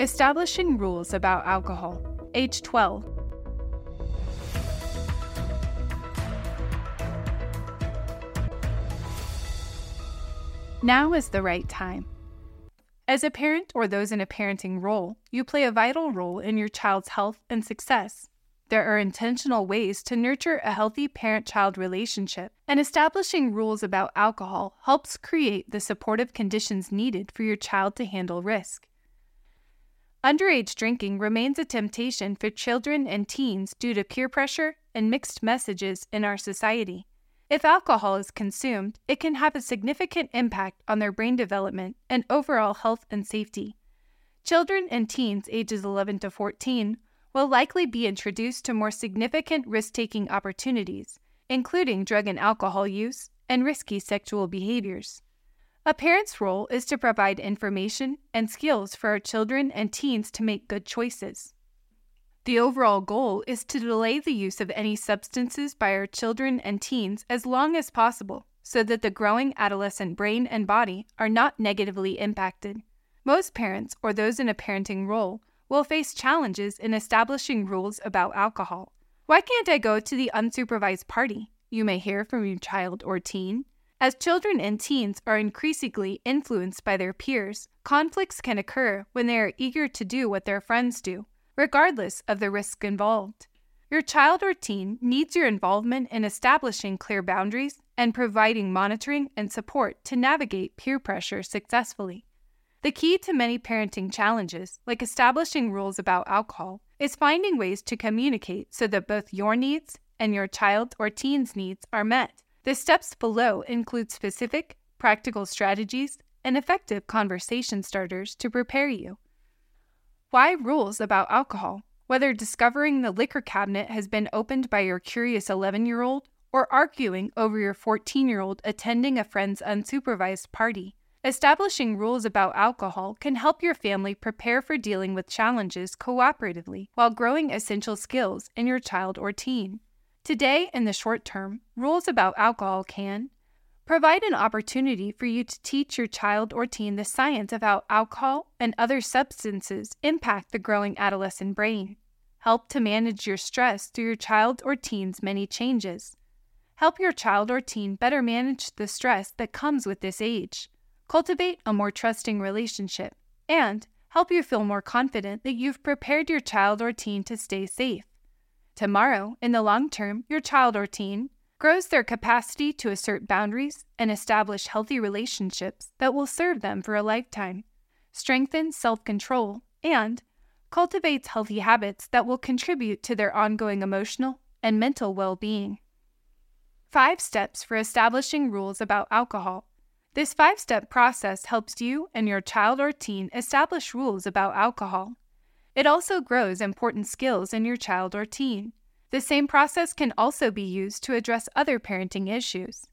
Establishing rules about alcohol. Age 12. Now is the right time. As a parent or those in a parenting role, you play a vital role in your child's health and success. There are intentional ways to nurture a healthy parent child relationship, and establishing rules about alcohol helps create the supportive conditions needed for your child to handle risk. Underage drinking remains a temptation for children and teens due to peer pressure and mixed messages in our society. If alcohol is consumed, it can have a significant impact on their brain development and overall health and safety. Children and teens ages 11 to 14 will likely be introduced to more significant risk taking opportunities, including drug and alcohol use and risky sexual behaviors. A parent's role is to provide information and skills for our children and teens to make good choices. The overall goal is to delay the use of any substances by our children and teens as long as possible so that the growing adolescent brain and body are not negatively impacted. Most parents or those in a parenting role will face challenges in establishing rules about alcohol. Why can't I go to the unsupervised party? You may hear from your child or teen. As children and teens are increasingly influenced by their peers, conflicts can occur when they are eager to do what their friends do, regardless of the risk involved. Your child or teen needs your involvement in establishing clear boundaries and providing monitoring and support to navigate peer pressure successfully. The key to many parenting challenges, like establishing rules about alcohol, is finding ways to communicate so that both your needs and your child or teen's needs are met. The steps below include specific, practical strategies and effective conversation starters to prepare you. Why rules about alcohol? Whether discovering the liquor cabinet has been opened by your curious 11 year old or arguing over your 14 year old attending a friend's unsupervised party. Establishing rules about alcohol can help your family prepare for dealing with challenges cooperatively while growing essential skills in your child or teen. Today, in the short term, rules about alcohol can provide an opportunity for you to teach your child or teen the science of how alcohol and other substances impact the growing adolescent brain, help to manage your stress through your child or teen's many changes, help your child or teen better manage the stress that comes with this age cultivate a more trusting relationship, and help you feel more confident that you've prepared your child or teen to stay safe. Tomorrow, in the long term, your child or teen grows their capacity to assert boundaries and establish healthy relationships that will serve them for a lifetime, strengthens self control, and cultivates healthy habits that will contribute to their ongoing emotional and mental well being. Five steps for establishing rules about alcohol. This five step process helps you and your child or teen establish rules about alcohol. It also grows important skills in your child or teen. The same process can also be used to address other parenting issues.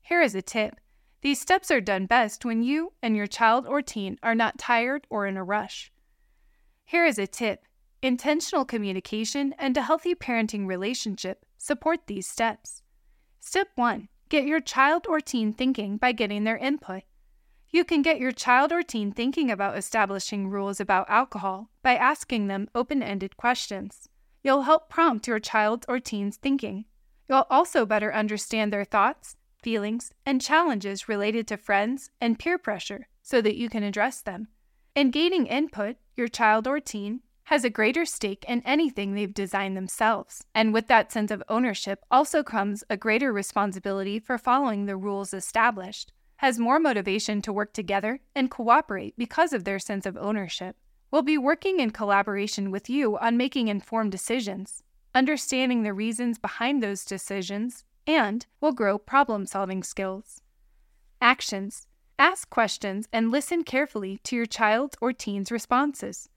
Here is a tip these steps are done best when you and your child or teen are not tired or in a rush. Here is a tip intentional communication and a healthy parenting relationship support these steps. Step 1 Get your child or teen thinking by getting their input. You can get your child or teen thinking about establishing rules about alcohol by asking them open ended questions. You'll help prompt your child or teen's thinking. You'll also better understand their thoughts, feelings, and challenges related to friends and peer pressure so that you can address them. In gaining input, your child or teen has a greater stake in anything they've designed themselves. And with that sense of ownership also comes a greater responsibility for following the rules established, has more motivation to work together and cooperate because of their sense of ownership. Will be working in collaboration with you on making informed decisions, understanding the reasons behind those decisions, and will grow problem solving skills. Actions Ask questions and listen carefully to your child's or teen's responses.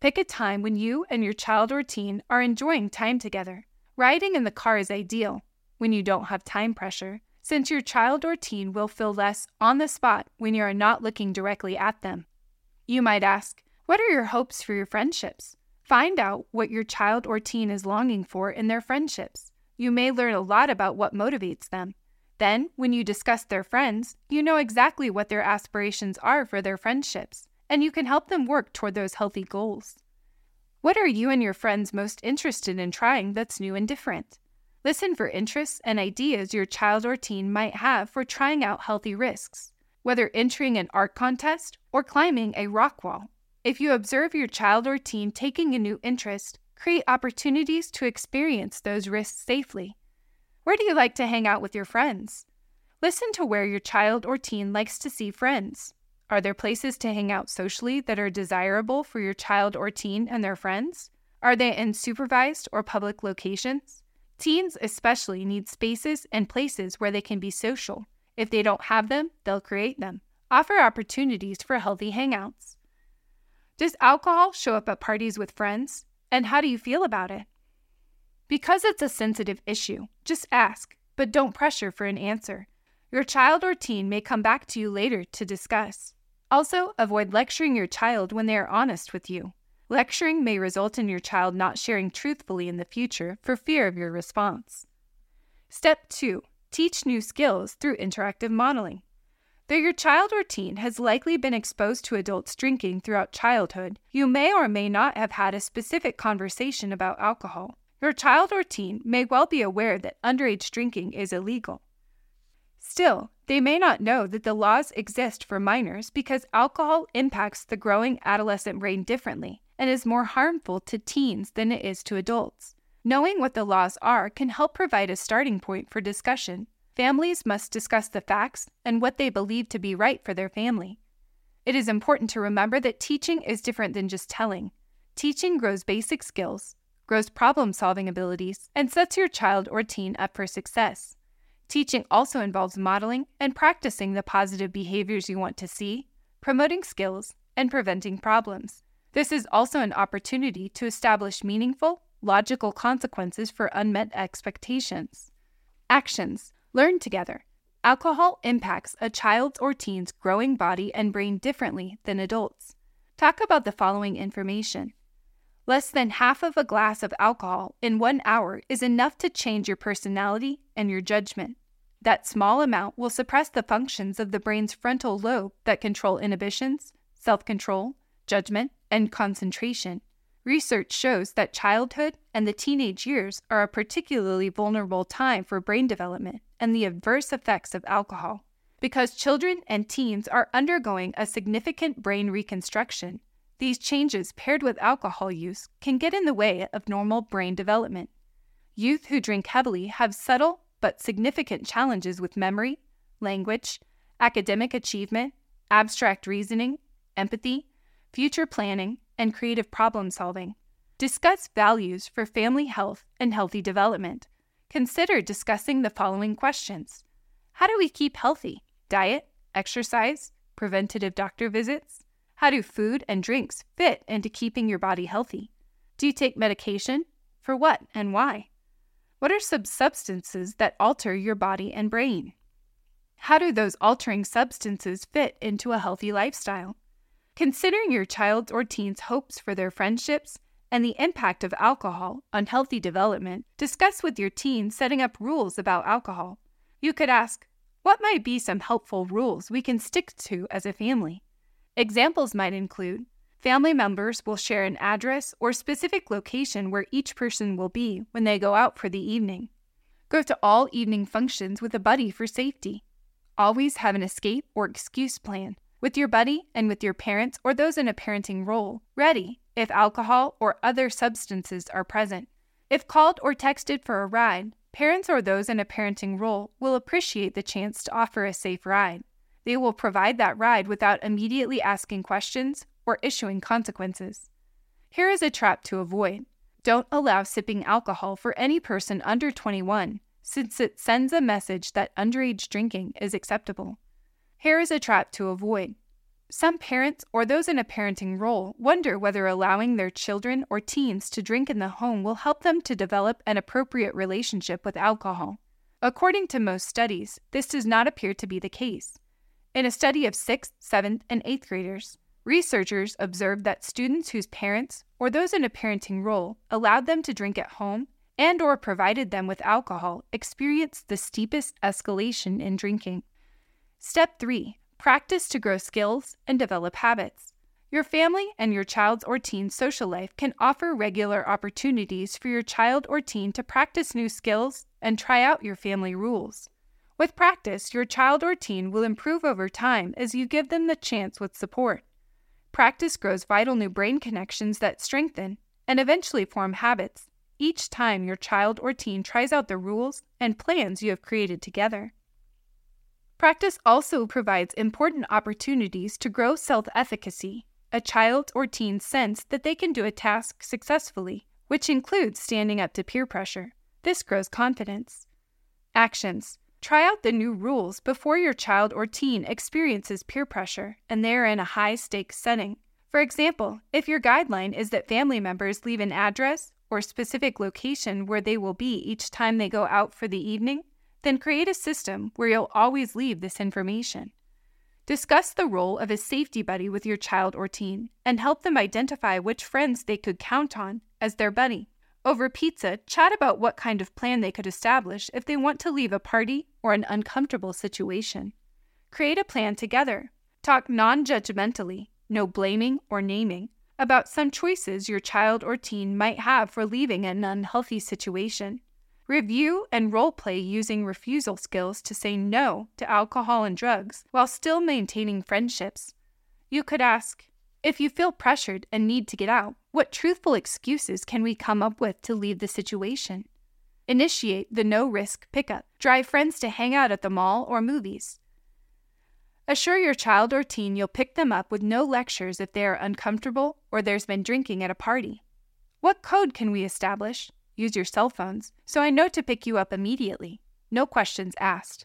Pick a time when you and your child or teen are enjoying time together. Riding in the car is ideal when you don't have time pressure, since your child or teen will feel less on the spot when you are not looking directly at them. You might ask, What are your hopes for your friendships? Find out what your child or teen is longing for in their friendships. You may learn a lot about what motivates them. Then, when you discuss their friends, you know exactly what their aspirations are for their friendships and you can help them work toward those healthy goals. What are you and your friends most interested in trying that's new and different? Listen for interests and ideas your child or teen might have for trying out healthy risks, whether entering an art contest or climbing a rock wall. If you observe your child or teen taking a new interest, create opportunities to experience those risks safely. Where do you like to hang out with your friends? Listen to where your child or teen likes to see friends. Are there places to hang out socially that are desirable for your child or teen and their friends? Are they in supervised or public locations? Teens especially need spaces and places where they can be social. If they don't have them, they'll create them. Offer opportunities for healthy hangouts. Does alcohol show up at parties with friends? And how do you feel about it? Because it's a sensitive issue, just ask, but don't pressure for an answer. Your child or teen may come back to you later to discuss. Also, avoid lecturing your child when they are honest with you. Lecturing may result in your child not sharing truthfully in the future for fear of your response. Step 2 Teach new skills through interactive modeling. Though your child or teen has likely been exposed to adults drinking throughout childhood, you may or may not have had a specific conversation about alcohol. Your child or teen may well be aware that underage drinking is illegal. Still, they may not know that the laws exist for minors because alcohol impacts the growing adolescent brain differently and is more harmful to teens than it is to adults. Knowing what the laws are can help provide a starting point for discussion Families must discuss the facts and what they believe to be right for their family. It is important to remember that teaching is different than just telling. Teaching grows basic skills, grows problem solving abilities, and sets your child or teen up for success. Teaching also involves modeling and practicing the positive behaviors you want to see, promoting skills, and preventing problems. This is also an opportunity to establish meaningful, logical consequences for unmet expectations. Actions Learn together. Alcohol impacts a child's or teen's growing body and brain differently than adults. Talk about the following information. Less than half of a glass of alcohol in one hour is enough to change your personality and your judgment. That small amount will suppress the functions of the brain's frontal lobe that control inhibitions, self control, judgment, and concentration. Research shows that childhood and the teenage years are a particularly vulnerable time for brain development and the adverse effects of alcohol. Because children and teens are undergoing a significant brain reconstruction, these changes paired with alcohol use can get in the way of normal brain development. Youth who drink heavily have subtle but significant challenges with memory, language, academic achievement, abstract reasoning, empathy, future planning, and creative problem solving. Discuss values for family health and healthy development. Consider discussing the following questions How do we keep healthy? Diet, exercise, preventative doctor visits? How do food and drinks fit into keeping your body healthy? Do you take medication? For what and why? What are some substances that alter your body and brain? How do those altering substances fit into a healthy lifestyle? Considering your child's or teen's hopes for their friendships and the impact of alcohol on healthy development, discuss with your teen setting up rules about alcohol. You could ask, What might be some helpful rules we can stick to as a family? Examples might include family members will share an address or specific location where each person will be when they go out for the evening. Go to all evening functions with a buddy for safety. Always have an escape or excuse plan with your buddy and with your parents or those in a parenting role, ready if alcohol or other substances are present. If called or texted for a ride, parents or those in a parenting role will appreciate the chance to offer a safe ride. They will provide that ride without immediately asking questions or issuing consequences. Here is a trap to avoid. Don't allow sipping alcohol for any person under 21, since it sends a message that underage drinking is acceptable. Here is a trap to avoid. Some parents or those in a parenting role wonder whether allowing their children or teens to drink in the home will help them to develop an appropriate relationship with alcohol. According to most studies, this does not appear to be the case. In a study of 6th, 7th, and 8th graders, researchers observed that students whose parents or those in a parenting role allowed them to drink at home and or provided them with alcohol experienced the steepest escalation in drinking. Step 3 Practice to grow skills and develop habits. Your family and your child's or teen's social life can offer regular opportunities for your child or teen to practice new skills and try out your family rules. With practice, your child or teen will improve over time as you give them the chance with support. Practice grows vital new brain connections that strengthen and eventually form habits each time your child or teen tries out the rules and plans you have created together. Practice also provides important opportunities to grow self efficacy, a child or teen's sense that they can do a task successfully, which includes standing up to peer pressure. This grows confidence. Actions Try out the new rules before your child or teen experiences peer pressure and they are in a high stakes setting. For example, if your guideline is that family members leave an address or specific location where they will be each time they go out for the evening, then create a system where you'll always leave this information. Discuss the role of a safety buddy with your child or teen and help them identify which friends they could count on as their buddy. Over pizza, chat about what kind of plan they could establish if they want to leave a party or an uncomfortable situation. Create a plan together. Talk non judgmentally, no blaming or naming, about some choices your child or teen might have for leaving an unhealthy situation. Review and role play using refusal skills to say no to alcohol and drugs while still maintaining friendships. You could ask, if you feel pressured and need to get out, what truthful excuses can we come up with to leave the situation? Initiate the no risk pickup. Drive friends to hang out at the mall or movies. Assure your child or teen you'll pick them up with no lectures if they are uncomfortable or there's been drinking at a party. What code can we establish? Use your cell phones so I know to pick you up immediately. No questions asked.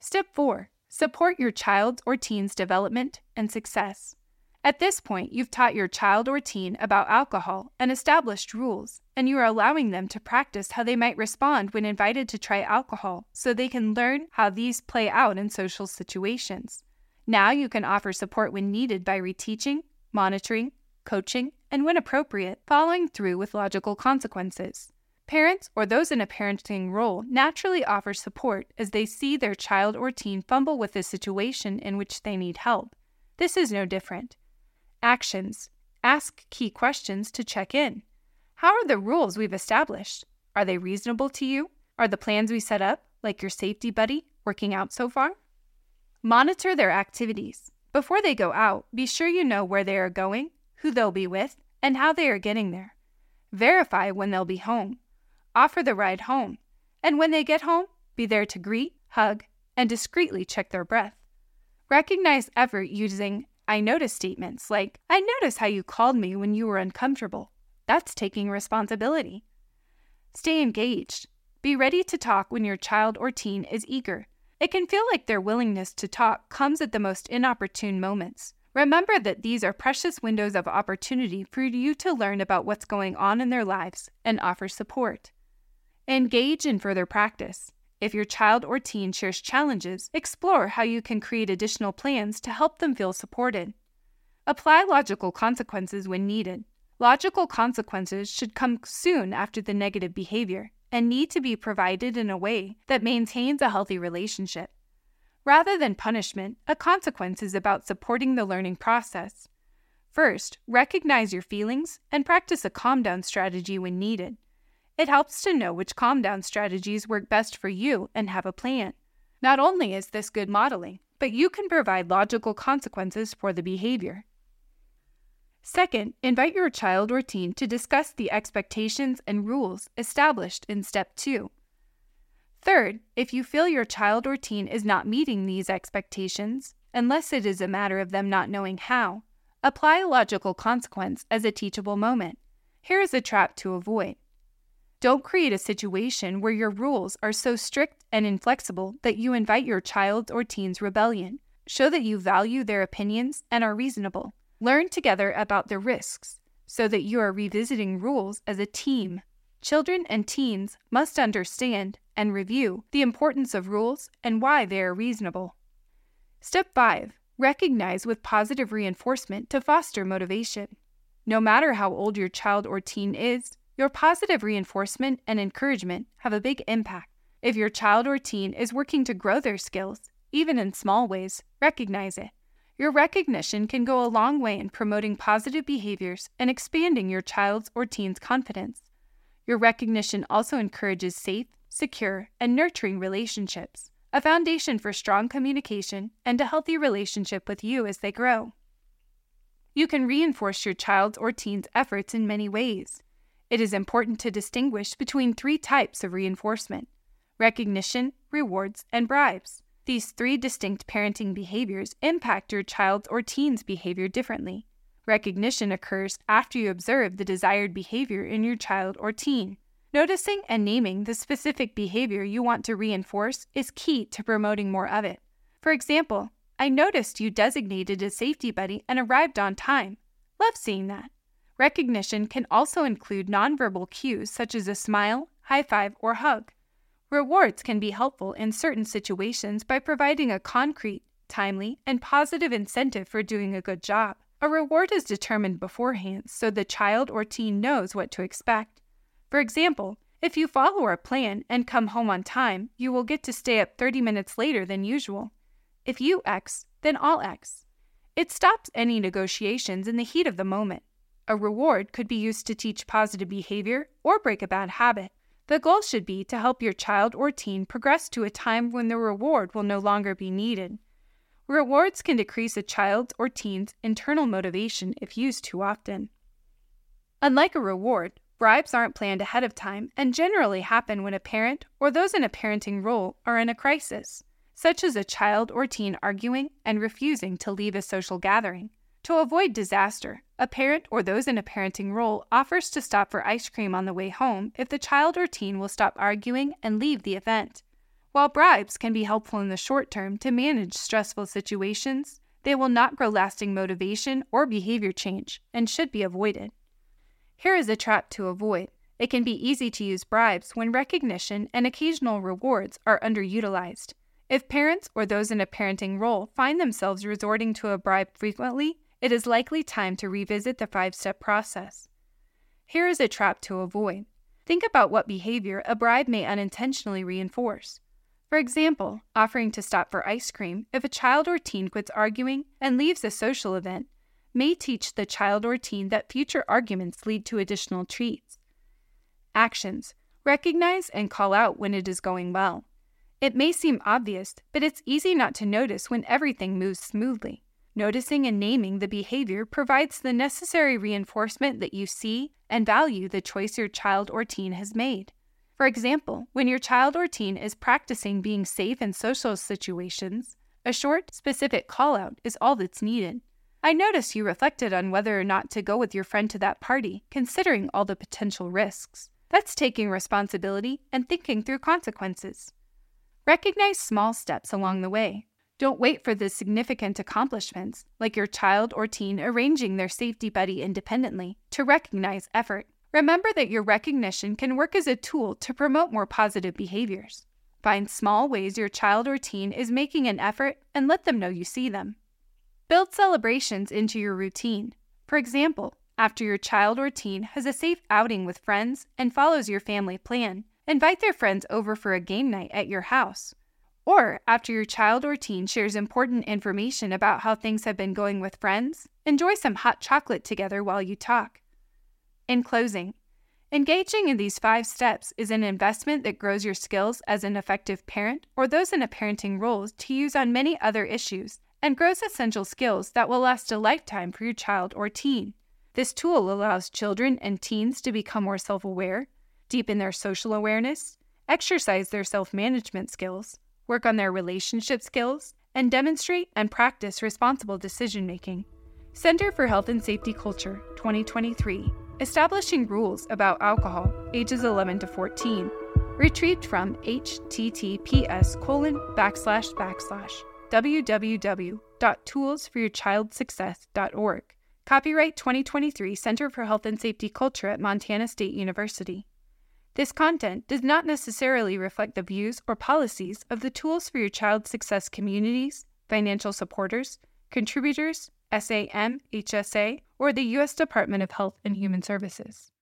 Step 4 Support your child's or teen's development and success. At this point, you've taught your child or teen about alcohol and established rules, and you are allowing them to practice how they might respond when invited to try alcohol so they can learn how these play out in social situations. Now you can offer support when needed by reteaching, monitoring, coaching, and when appropriate, following through with logical consequences. Parents or those in a parenting role naturally offer support as they see their child or teen fumble with a situation in which they need help. This is no different. Actions. Ask key questions to check in. How are the rules we've established? Are they reasonable to you? Are the plans we set up, like your safety buddy, working out so far? Monitor their activities. Before they go out, be sure you know where they are going, who they'll be with, and how they are getting there. Verify when they'll be home. Offer the ride home. And when they get home, be there to greet, hug, and discreetly check their breath. Recognize effort using I notice statements like, I notice how you called me when you were uncomfortable. That's taking responsibility. Stay engaged. Be ready to talk when your child or teen is eager. It can feel like their willingness to talk comes at the most inopportune moments. Remember that these are precious windows of opportunity for you to learn about what's going on in their lives and offer support. Engage in further practice. If your child or teen shares challenges, explore how you can create additional plans to help them feel supported. Apply logical consequences when needed. Logical consequences should come soon after the negative behavior and need to be provided in a way that maintains a healthy relationship. Rather than punishment, a consequence is about supporting the learning process. First, recognize your feelings and practice a calm down strategy when needed. It helps to know which calm down strategies work best for you and have a plan. Not only is this good modeling, but you can provide logical consequences for the behavior. Second, invite your child or teen to discuss the expectations and rules established in Step 2. Third, if you feel your child or teen is not meeting these expectations, unless it is a matter of them not knowing how, apply a logical consequence as a teachable moment. Here is a trap to avoid. Don't create a situation where your rules are so strict and inflexible that you invite your child's or teen's rebellion. Show that you value their opinions and are reasonable. Learn together about the risks so that you are revisiting rules as a team. Children and teens must understand and review the importance of rules and why they are reasonable. Step 5 Recognize with positive reinforcement to foster motivation. No matter how old your child or teen is, your positive reinforcement and encouragement have a big impact. If your child or teen is working to grow their skills, even in small ways, recognize it. Your recognition can go a long way in promoting positive behaviors and expanding your child's or teen's confidence. Your recognition also encourages safe, secure, and nurturing relationships, a foundation for strong communication and a healthy relationship with you as they grow. You can reinforce your child's or teen's efforts in many ways. It is important to distinguish between three types of reinforcement recognition, rewards, and bribes. These three distinct parenting behaviors impact your child's or teen's behavior differently. Recognition occurs after you observe the desired behavior in your child or teen. Noticing and naming the specific behavior you want to reinforce is key to promoting more of it. For example, I noticed you designated a safety buddy and arrived on time. Love seeing that. Recognition can also include nonverbal cues such as a smile, high five, or hug. Rewards can be helpful in certain situations by providing a concrete, timely, and positive incentive for doing a good job. A reward is determined beforehand so the child or teen knows what to expect. For example, if you follow our plan and come home on time, you will get to stay up 30 minutes later than usual. If you X, then I'll X. It stops any negotiations in the heat of the moment. A reward could be used to teach positive behavior or break a bad habit. The goal should be to help your child or teen progress to a time when the reward will no longer be needed. Rewards can decrease a child's or teen's internal motivation if used too often. Unlike a reward, Bribes aren't planned ahead of time and generally happen when a parent or those in a parenting role are in a crisis, such as a child or teen arguing and refusing to leave a social gathering. To avoid disaster, a parent or those in a parenting role offers to stop for ice cream on the way home if the child or teen will stop arguing and leave the event. While bribes can be helpful in the short term to manage stressful situations, they will not grow lasting motivation or behavior change and should be avoided. Here is a trap to avoid. It can be easy to use bribes when recognition and occasional rewards are underutilized. If parents or those in a parenting role find themselves resorting to a bribe frequently, it is likely time to revisit the five step process. Here is a trap to avoid. Think about what behavior a bribe may unintentionally reinforce. For example, offering to stop for ice cream if a child or teen quits arguing and leaves a social event may teach the child or teen that future arguments lead to additional treats. Actions Recognize and call out when it is going well. It may seem obvious, but it's easy not to notice when everything moves smoothly. Noticing and naming the behavior provides the necessary reinforcement that you see and value the choice your child or teen has made. For example, when your child or teen is practicing being safe in social situations, a short, specific call out is all that's needed. I notice you reflected on whether or not to go with your friend to that party, considering all the potential risks. That's taking responsibility and thinking through consequences. Recognize small steps along the way. Don't wait for the significant accomplishments, like your child or teen arranging their safety buddy independently, to recognize effort. Remember that your recognition can work as a tool to promote more positive behaviors. Find small ways your child or teen is making an effort and let them know you see them. Build celebrations into your routine. For example, after your child or teen has a safe outing with friends and follows your family plan, invite their friends over for a game night at your house. Or after your child or teen shares important information about how things have been going with friends, enjoy some hot chocolate together while you talk. In closing, engaging in these five steps is an investment that grows your skills as an effective parent or those in a parenting role to use on many other issues and grows essential skills that will last a lifetime for your child or teen. This tool allows children and teens to become more self aware, deepen their social awareness, exercise their self management skills, work on their relationship skills, and demonstrate and practice responsible decision making. Center for Health and Safety Culture 2023 Establishing Rules About Alcohol, ages 11 to 14. Retrieved from https colon backslash backslash www.toolsforyourchildsuccess.org. Copyright 2023 Center for Health and Safety Culture at Montana State University. This content does not necessarily reflect the views or policies of the Tools for Your Child Success communities, financial supporters, contributors, SAM, HSA, or the U.S. Department of Health and Human Services.